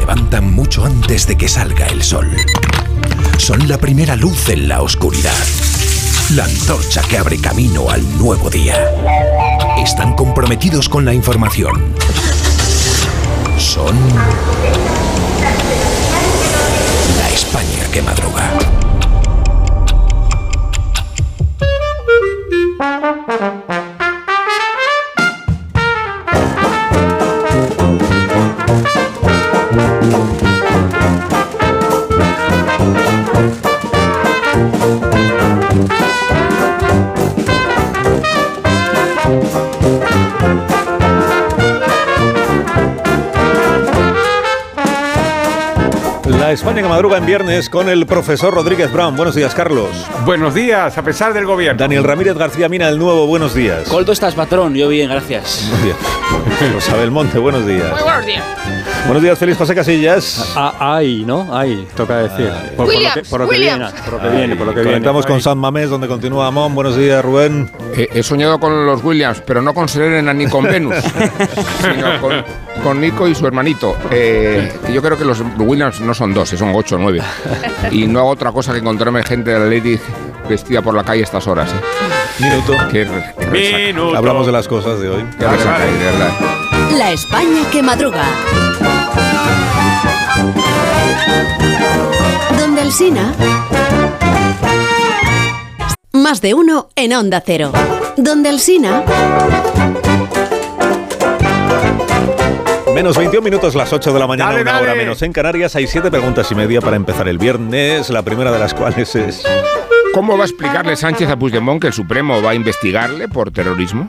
levantan mucho antes de que salga el sol. Son la primera luz en la oscuridad. La antorcha que abre camino al nuevo día. Están comprometidos con la información. Son la España que madruga. La España que madruga en viernes con el profesor Rodríguez Brown. Buenos días, Carlos. Buenos días, a pesar del gobierno. Daniel Ramírez García Mina, el nuevo, buenos días. Coldo estás patrón, yo bien, gracias. Buenos días. Rosa Belmonte, buenos días. Muy buenos días. Buenos días, Feliz José Casillas. Ah, ay, ¿no? Ay, toca decir. Ay. Por, por lo que, por lo que viene, por lo que viene, por lo que viene. Conectamos con. San Mamés, donde continúa Amón. Buenos días, Rubén. Eh, he soñado con los Williams, pero no con Serena ni con Venus, sino con, con Nico y su hermanito. Eh, yo creo que los Williams no son dos, son ocho o nueve. Y no hago otra cosa que encontrarme gente de la Lady vestida por la calle a estas horas. ¿eh? Minuto. Qué, Minuto. Hablamos de las cosas de hoy. qué resaca, de verdad. La España que madruga. Donde el Sina. Más de uno en Onda Cero. Donde el Sina. Menos 21 minutos, las 8 de la mañana, Dale, una dale. hora menos en Canarias. Hay siete preguntas y media para empezar el viernes. La primera de las cuales es. ¿Cómo va a explicarle Sánchez a Puigdemont que el Supremo va a investigarle por terrorismo?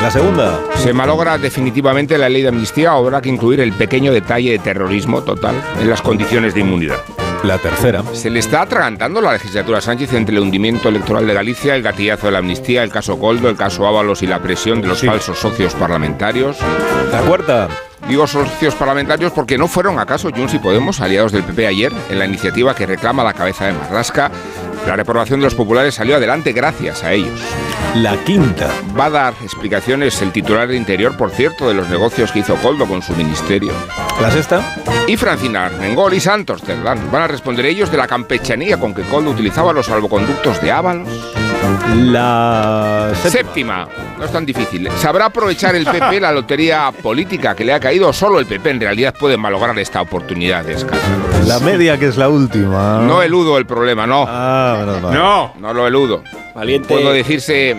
La segunda. ¿Se malogra definitivamente la ley de amnistía o habrá que incluir el pequeño detalle de terrorismo total en las condiciones de inmunidad? La tercera. Se le está atragantando la legislatura a Sánchez entre el hundimiento electoral de Galicia, el gatillazo de la amnistía, el caso Coldo, el caso Ábalos y la presión de los Sí. falsos socios parlamentarios. La cuarta. Digo socios parlamentarios porque no fueron acaso Junts y Podemos, aliados del PP ayer, en la iniciativa que reclama la cabeza de Marlasca. La reprobación de los populares salió adelante gracias a ellos. La quinta. Va a dar explicaciones el titular de Interior, por cierto, de los negocios que hizo Coldo con su ministerio. La sexta. Y Francina Armengol y Santos Cerdán van a responder ellos de la campechanía con que Coldo utilizaba los salvoconductos de Ábalos. La séptima. Séptima, no es tan difícil. ¿Sabrá aprovechar el PP la lotería política que le ha caído? Solo el PP en realidad puede malograr esta oportunidad de escándalo. La media, que es la última. No eludo el problema, no. Ah. No. No lo eludo. Valiente. Puedo decirse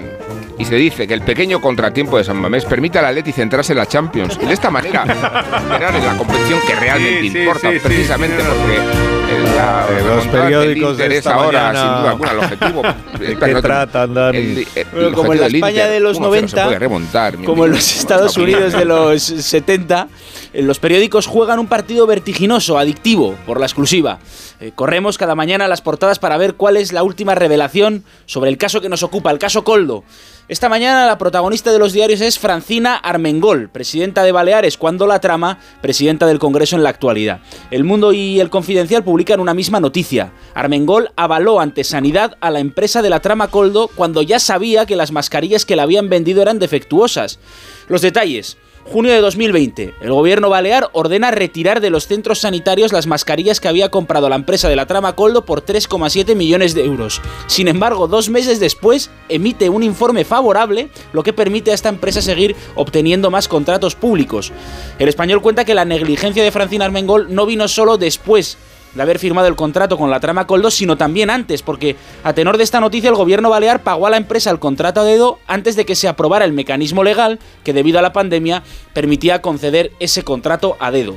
y se dice que el pequeño contratiempo de San Mamés permite al Atleti centrarse en la Champions y de esta manera en la competición que realmente Sí, sí, importa, sí, precisamente sí, porque el, la, Eh, los periódicos de esta es ahora, mañana, sin duda alguna, el objetivo. ¿De qué no tratan, Dani? el- el Bueno, como en la España Inter, de los 1-0 90, se puede remontar. Como en los Estados. Unidos de los 70, eh, los periódicos juegan un partido vertiginoso, adictivo, por la exclusiva. Eh, corremos cada mañana a las portadas para ver cuál es la última revelación sobre el caso que nos ocupa, el caso Coldo. Esta mañana la protagonista de los diarios es Francina Armengol, presidenta de Baleares, cuando la trama, presidenta del Congreso en la actualidad. El Mundo y El Confidencial publican una misma noticia. Armengol avaló ante Sanidad a la empresa de la trama Coldo cuando ya sabía que las mascarillas que le habían vendido eran defectuosas. Los detalles. Junio de 2020, el gobierno balear ordena retirar de los centros sanitarios las mascarillas que había comprado la empresa de la trama Coldo por 3,7 millones de euros. Sin embargo, dos meses después, emite un informe favorable, lo que permite a esta empresa seguir obteniendo más contratos públicos. El español cuenta que la negligencia de Francina Armengol no vino solo después de haber firmado el contrato con la trama Coldo, sino también antes, porque a tenor de esta noticia el gobierno balear pagó a la empresa el contrato a dedo antes de que se aprobara el mecanismo legal que debido a la pandemia permitía conceder ese contrato a dedo.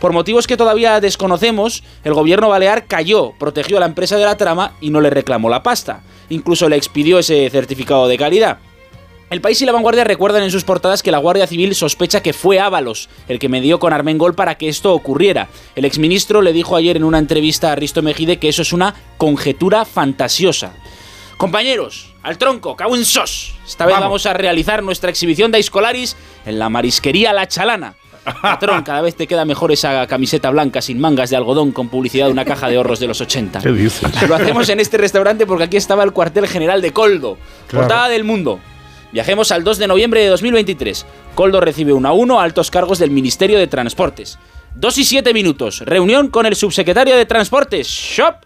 Por motivos que todavía desconocemos, el gobierno balear cayó, protegió a la empresa de la trama y no le reclamó la pasta. Incluso le expidió ese certificado de calidad. El País y la Vanguardia recuerdan en sus portadas que la Guardia Civil sospecha que fue Ábalos el que medió con Armengol para que esto ocurriera. El exministro le dijo ayer en una entrevista a Risto Mejide que eso es una conjetura fantasiosa. Compañeros, al tronco, cago en sos. Esta vez vamos, Vamos. a realizar nuestra exhibición de Aiscolaris en la marisquería La Chalana. Patrón, cada vez te queda mejor esa camiseta blanca sin mangas de algodón con publicidad de una caja de ahorros de los 80. ¿Qué dices? Lo hacemos en este restaurante porque aquí estaba el cuartel general de Coldo. Portada del mundo. Viajemos al 2 de noviembre de 2023. Coldo recibe un a uno altos cargos del Ministerio de Transportes. 2 y 7 minutos. Reunión con el subsecretario de Transportes. Shop.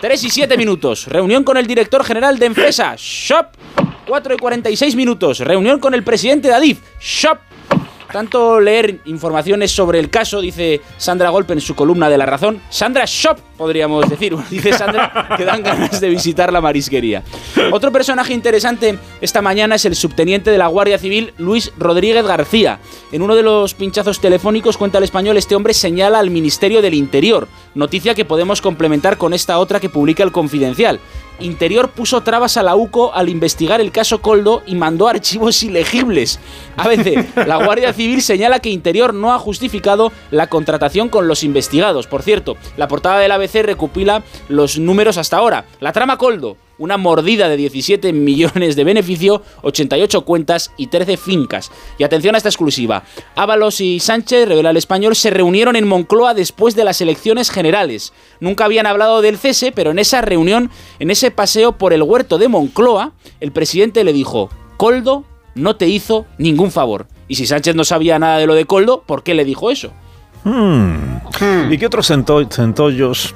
3 y 7 minutos. Reunión con el director general de Enfesa. Shop. 4 y 46 minutos. Reunión con el presidente de Adif. Shop. Tanto leer informaciones sobre el caso, dice Sandra Golpe en su columna de La Razón. Sandra Shop, podríamos decir. Dice Sandra que dan ganas de visitar la marisquería. Otro personaje interesante esta mañana es el subteniente de la Guardia Civil, Luis Rodríguez García. En uno de los pinchazos telefónicos, cuenta el español, este hombre señala al Ministerio del Interior. Noticia que podemos complementar con esta otra que publica el Confidencial. Interior puso trabas a la UCO al investigar el caso Coldo y mandó archivos ilegibles. ABC, la Guardia Civil señala que Interior no ha justificado la contratación con los investigados. Por cierto, la portada del ABC recopila los números hasta ahora. La trama Coldo, una mordida de 17 millones de beneficio, 88 cuentas y 13 fincas. Y atención a esta exclusiva. Ábalos y Sánchez, revela el español, se reunieron en Moncloa después de las elecciones generales. Nunca habían hablado del cese, pero en esa reunión, en ese paseo por el huerto de Moncloa, el presidente le dijo, Coldo no te hizo ningún favor. Y si Sánchez no sabía nada de lo de Coldo, ¿por qué le dijo eso? Hmm. ¿Y qué otros cento- centollos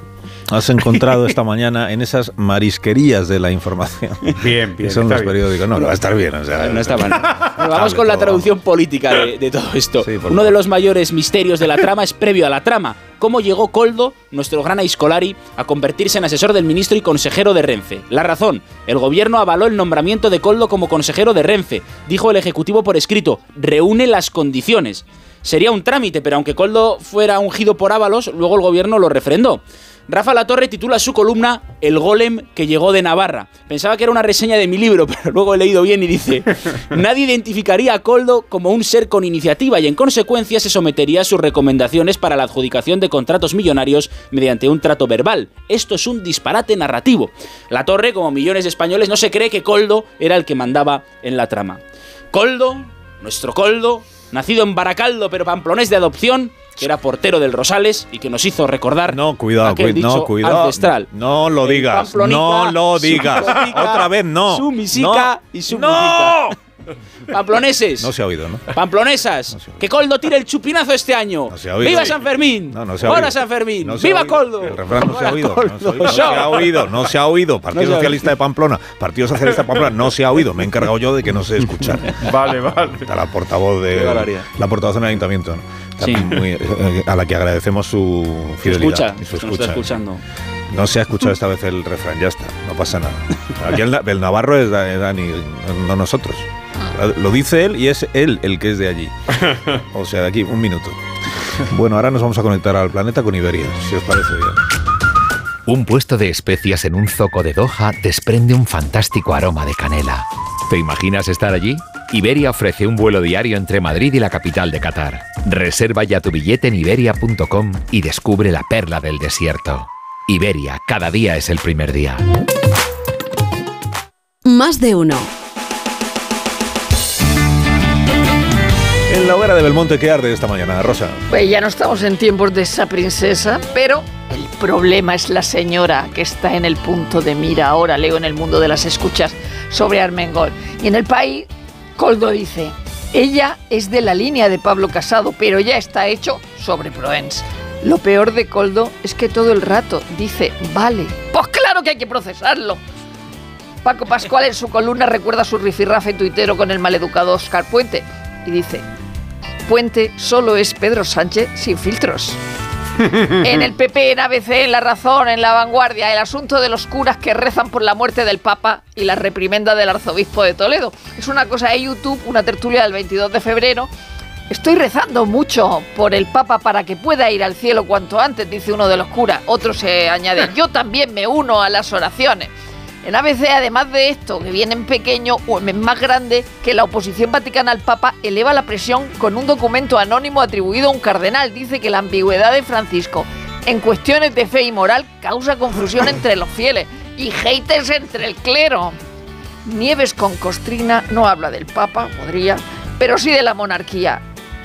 has encontrado esta mañana en esas marisquerías de la información? Bien, bien. Que son los bien. periódicos. No, no va a estar bien. o sea, No está mal. Bueno, vamos con la traducción política de, de todo esto. Sí, Uno favor. de los mayores misterios de la trama es previo a la trama. ¿Cómo llegó Coldo, nuestro gran Aiscolari, a convertirse en asesor del ministro y consejero de Renfe? La razón, el gobierno avaló el nombramiento de Coldo como consejero de Renfe. Dijo el Ejecutivo por escrito, reúne las condiciones. Sería un trámite, pero aunque Coldo fuera ungido por Ábalos, luego el gobierno lo refrendó. Rafa Latorre titula su columna El golem que llegó de Navarra. Pensaba que era una reseña de mi libro, pero luego he leído bien y dice, nadie identificaría a Coldo como un ser con iniciativa y en consecuencia se sometería a sus recomendaciones para la adjudicación de contratos millonarios mediante un trato verbal. Esto es un disparate narrativo. La Torre, como millones de españoles, no se cree que Coldo era el que mandaba en la trama. Coldo, nuestro Coldo, nacido en Baracaldo pero pamplonés de adopción, que era portero del Rosales y que nos hizo recordar No, cuidado, aquel cui- dicho no, cuidado. ancestral. No lo digas. No lo digas. Otra vez no. Su misica No. y su ¡No! Pamploneses. No se ha oído, ¿no? Pamplonesas, No oído. que Coldo tire el chupinazo este año. No se ha oído. ¡Viva San Fermín! No, no se ha ¡Hola oído. San Fermín! Se ¡Viva. Coldo! El refrán no se ha ¡Hola, oído. No se, ha oído. No se ha oído. No se ha oído. Partido Socialista de Pamplona. Partido Socialista de Pamplona. No se ha oído. Me he encargado yo de que no se escuchar. Vale, vale. Está la portavoz de la portavoz del ayuntamiento, ¿no? Está Sí. muy- eh, a la que agradecemos su fidelidad Escucha, y su que nos está escucha. escuchando. No se ha escuchado esta vez el refrán, ya está, no pasa nada. Aquí el, el navarro es Da- Dani, no nosotros. Lo dice él y es él el que es de allí. O sea, de aquí, un minuto. Bueno, ahora nos vamos a conectar al planeta con Iberia, si os parece bien. Un puesto de especias en un zoco de Doha desprende un fantástico aroma de canela. ¿Te imaginas estar allí? Iberia ofrece un vuelo diario entre Madrid y la capital de Qatar. Reserva ya tu billete en iberia.com y descubre la perla del desierto. Iberia, cada día es el primer día. Más de uno. En la hoguera de Belmonte, ¿qué arde esta mañana, Rosa? Pues ya no estamos en tiempos de esa princesa, pero el problema es la señora que está en el punto de mira ahora, leo en el mundo de las escuchas, sobre Armengol. Y en el país, Coldo dice, ella es de la línea de Pablo Casado, pero ya está hecho sobre Proens. Lo peor de Coldo es que todo el rato dice, vale, pues claro que hay que procesarlo. Paco Pascual en su columna recuerda su rifirrafe tuitero con el maleducado Oscar Puente y dice, Puente solo es Pedro Sánchez sin filtros. En el PP, en ABC, en La Razón, en La Vanguardia, el asunto de los curas que rezan por la muerte del Papa y la reprimenda del arzobispo de Toledo. Es una cosa de YouTube, una tertulia del 22 de febrero. Estoy rezando mucho por el Papa para que pueda ir al cielo cuanto antes, dice uno de los curas. Otro se añade, yo también me uno a las oraciones. En ABC, además de esto, que viene en pequeño o en más grande, que la oposición vaticana al Papa eleva la presión con un documento anónimo atribuido a un cardenal. Dice que la ambigüedad de Francisco en cuestiones de fe y moral causa confusión entre los fieles y haters entre el clero. Nieves con Costrina no habla del Papa, podría, pero sí de la monarquía.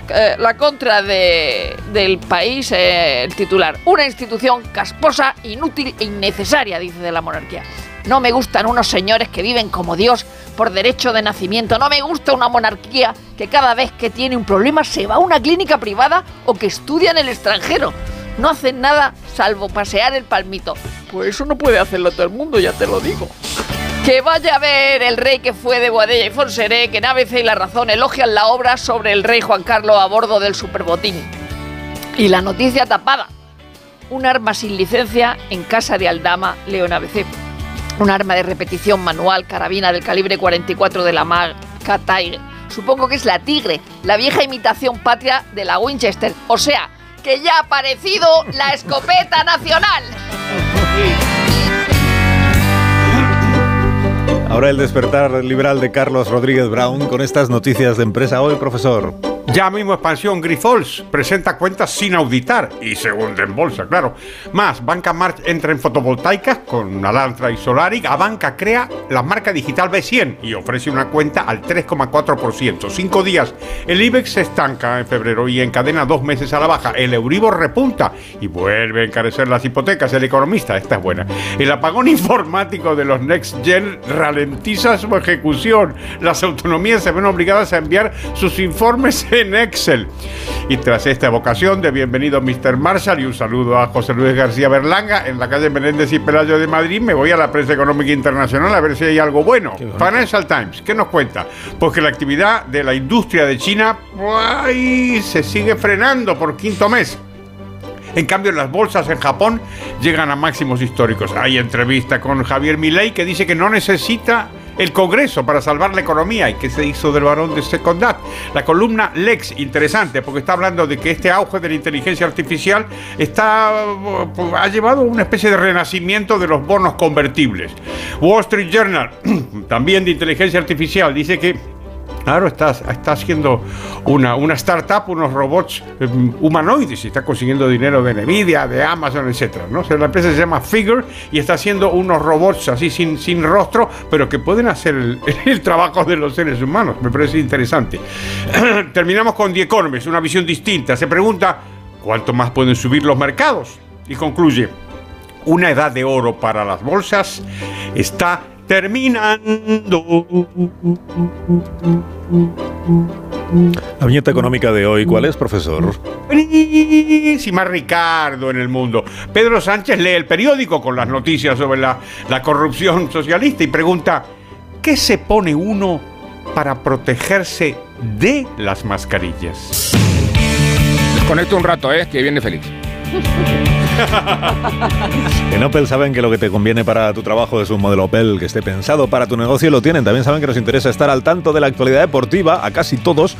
Eh, la contra de- del país, eh, el titular. Una institución casposa, inútil e innecesaria, dice de la monarquía. No me gustan unos señores que viven como Dios por derecho de nacimiento. No me gusta una monarquía que cada vez que tiene un problema se va a una clínica privada o que estudia en el extranjero. No hacen nada salvo pasear el palmito. Pues eso no puede hacerlo todo el mundo, ya te lo digo. Que vaya a ver el rey que fue de Boadella y Fonseré, que en ABC y La Razón elogian la obra sobre el rey Juan Carlos a bordo del Superbotín. Y la noticia tapada. Un arma sin licencia en casa de Aldama, León ABC. Un arma de repetición manual, carabina del calibre 44 de la marca Tiger. Supongo que es la Tigre, la vieja imitación patria de la Winchester. O sea, que ya ha aparecido la escopeta nacional. Ahora el despertar liberal de Carlos Rodríguez Brown con estas noticias de empresa hoy, profesor. Ya mismo Expansión Grifols presenta cuentas sin auditar y según en bolsa, claro. Más, Banca March entra en fotovoltaicas con Alantra y Solaric. Banca crea la marca digital B100 y ofrece una cuenta al 3,4%. Cinco días. El IBEX se estanca en febrero y encadena dos meses a la baja. El Euribor repunta y vuelve a encarecer las hipotecas. El economista, esta es buena. El apagón informático de los Next Gen ralentiza su ejecución. Las autonomías se ven obligadas a enviar sus informes en Excel. Y tras esta evocación de bienvenido Mr. Marshall y un saludo a José Luis García Berlanga en la calle Menéndez y Pelayo de Madrid, me voy a la prensa económica internacional a ver si hay algo bueno. Financial Times, ¿qué nos cuenta? Porque la actividad de la industria de China ¡ay! se sigue frenando por quinto mes. En cambio, las bolsas en Japón llegan a máximos históricos. Hay entrevista con Javier Milei que dice que no necesita el Congreso para salvar la economía y que se hizo del varón de Secondat. La columna Lex, interesante, porque está hablando de que este auge de la inteligencia artificial está, ha llevado a una especie de renacimiento de los bonos convertibles. Wall Street Journal, también de inteligencia artificial, dice que Claro, está, está haciendo una, una startup, unos robots em, humanoides y está consiguiendo dinero de Nvidia, de Amazon, etc. ¿no? la empresa se llama Figure y está haciendo unos robots así sin, sin rostro, pero que pueden hacer el, el trabajo de los seres humanos. Me parece interesante. Terminamos con The Economist, una visión distinta. Se pregunta, ¿cuánto más pueden subir los mercados? Y concluye, una edad de oro para las bolsas está terminando. La viñeta económica de hoy, ¿cuál es, profesor? más Ricardo en el mundo. Pedro Sánchez lee el periódico con las noticias sobre la, la corrupción socialista y pregunta, ¿qué se pone uno para protegerse de las mascarillas? Desconecto un rato, ¿eh? Que viene Félix. en Opel saben que lo que te conviene para tu trabajo es un modelo Opel que esté pensado para tu negocio y lo tienen. También saben que nos interesa estar al tanto de la actualidad deportiva, a casi todos,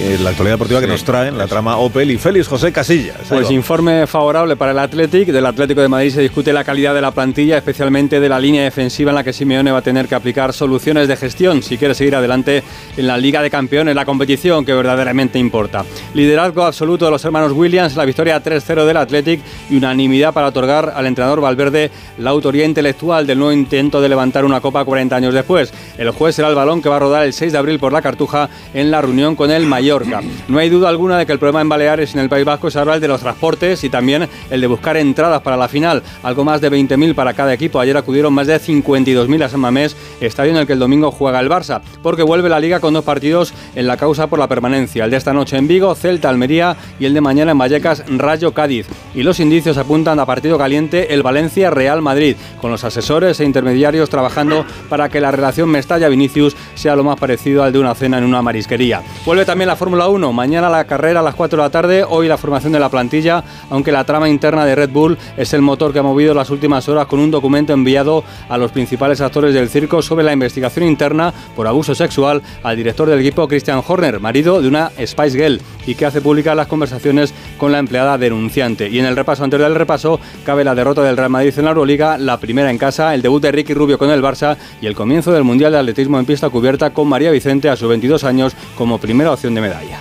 eh, la actualidad deportiva que nos traen, la trama Opel y Félix José Casillas. Pues informe favorable para el Athletic. Del Atlético de Madrid se discute la calidad de la plantilla, especialmente de la línea defensiva en la que Simeone va a tener que aplicar soluciones de gestión si quiere seguir adelante en la Liga de Campeones, la competición que verdaderamente importa. Liderazgo absoluto de los hermanos Williams, la victoria 3-0 del Athletic y una unanimidad para otorgar al entrenador Valverde la autoría intelectual del nuevo intento de levantar una copa 40 años después. El juez será el balón que va a rodar el 6 de abril por la Cartuja en la reunión con el Mallorca. No hay duda alguna de que el problema en Baleares y en el País Vasco es ahora el de los transportes y también el de buscar entradas para la final. Algo más de 20.000 para cada equipo. Ayer acudieron más de 52.000 a San Mamés, estadio en el que el domingo juega el Barça, porque vuelve la liga con dos partidos en la causa por la permanencia. El de esta noche en Vigo, Celta, Almería y el de mañana en Vallecas, Rayo Cádiz. Y los indicios apuntan a partido caliente el Valencia Real Madrid, con los asesores e intermediarios trabajando para que la relación Mestalla-Vinicius sea lo más parecido al de una cena en una marisquería. Vuelve también la Fórmula 1, mañana la carrera a las 4 de la tarde, hoy la formación de la plantilla, aunque la trama interna de Red Bull es el motor que ha movido las últimas horas con un documento enviado a los principales actores del circo sobre la investigación interna por abuso sexual al director del equipo Christian Horner, marido de una Spice Girl, y que hace públicas las conversaciones con la empleada denunciante. Y en el repaso anterior del repaso, cabe la derrota del Real Madrid en la Euroliga, la primera en casa, el debut de Ricky Rubio con el Barça y el comienzo del Mundial de Atletismo en pista cubierta con María Vicente a sus 22 años como primera opción de medalla.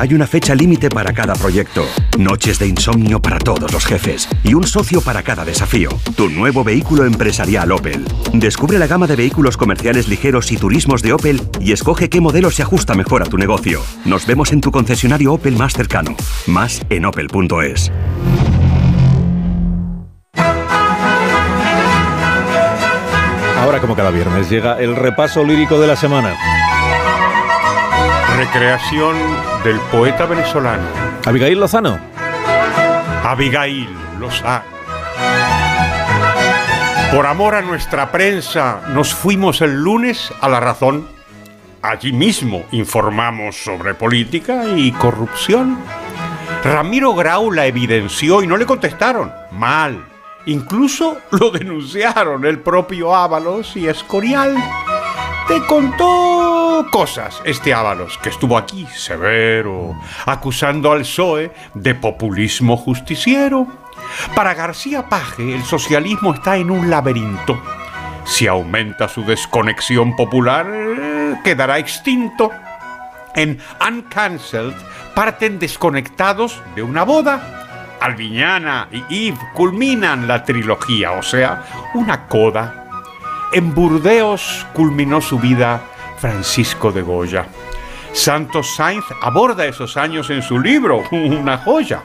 Hay una fecha límite para cada proyecto, noches de insomnio para todos los jefes y un socio para cada desafío. Tu nuevo vehículo empresarial Opel. Descubre la gama de vehículos comerciales ligeros y turismos de Opel y escoge qué modelo se ajusta mejor a tu negocio. Nos vemos en tu concesionario Opel más cercano. Más en opel.es. Ahora, como cada viernes, llega el repaso lírico de la semana. Recreación del poeta venezolano. Abigail Lozano. Abigail Lozano. Por amor a nuestra prensa, nos fuimos el lunes a la razón. Allí mismo informamos sobre política y corrupción. Ramiro Grau la evidenció y no le contestaron. Mal. Incluso lo denunciaron el propio Ábalos y Escorial. Te contó cosas este Ábalos, que estuvo aquí severo, acusando al PSOE de populismo justiciero. Para García Paje, el socialismo está en un laberinto. Si aumenta su desconexión popular, quedará extinto. En Uncancelled parten desconectados de una boda. Alviñana y Yves culminan la trilogía, o sea, una coda. En Burdeos culminó su vida Francisco de Goya. Santos Sainz aborda esos años en su libro, una joya.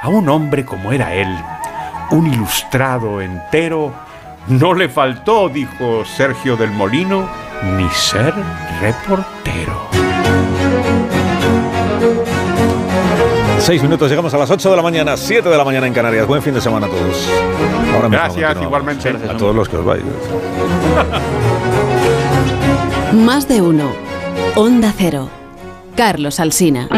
A un hombre como era él, un ilustrado entero, no le faltó, dijo Sergio del Molino, ni ser reportero. Seis minutos, llegamos a las 8 de la mañana, 7 de la mañana en Canarias. Buen fin de semana a todos. Ahora Gracias, igualmente. A todos los que os vais. Más de uno. Onda Cero. Carlos Alsina.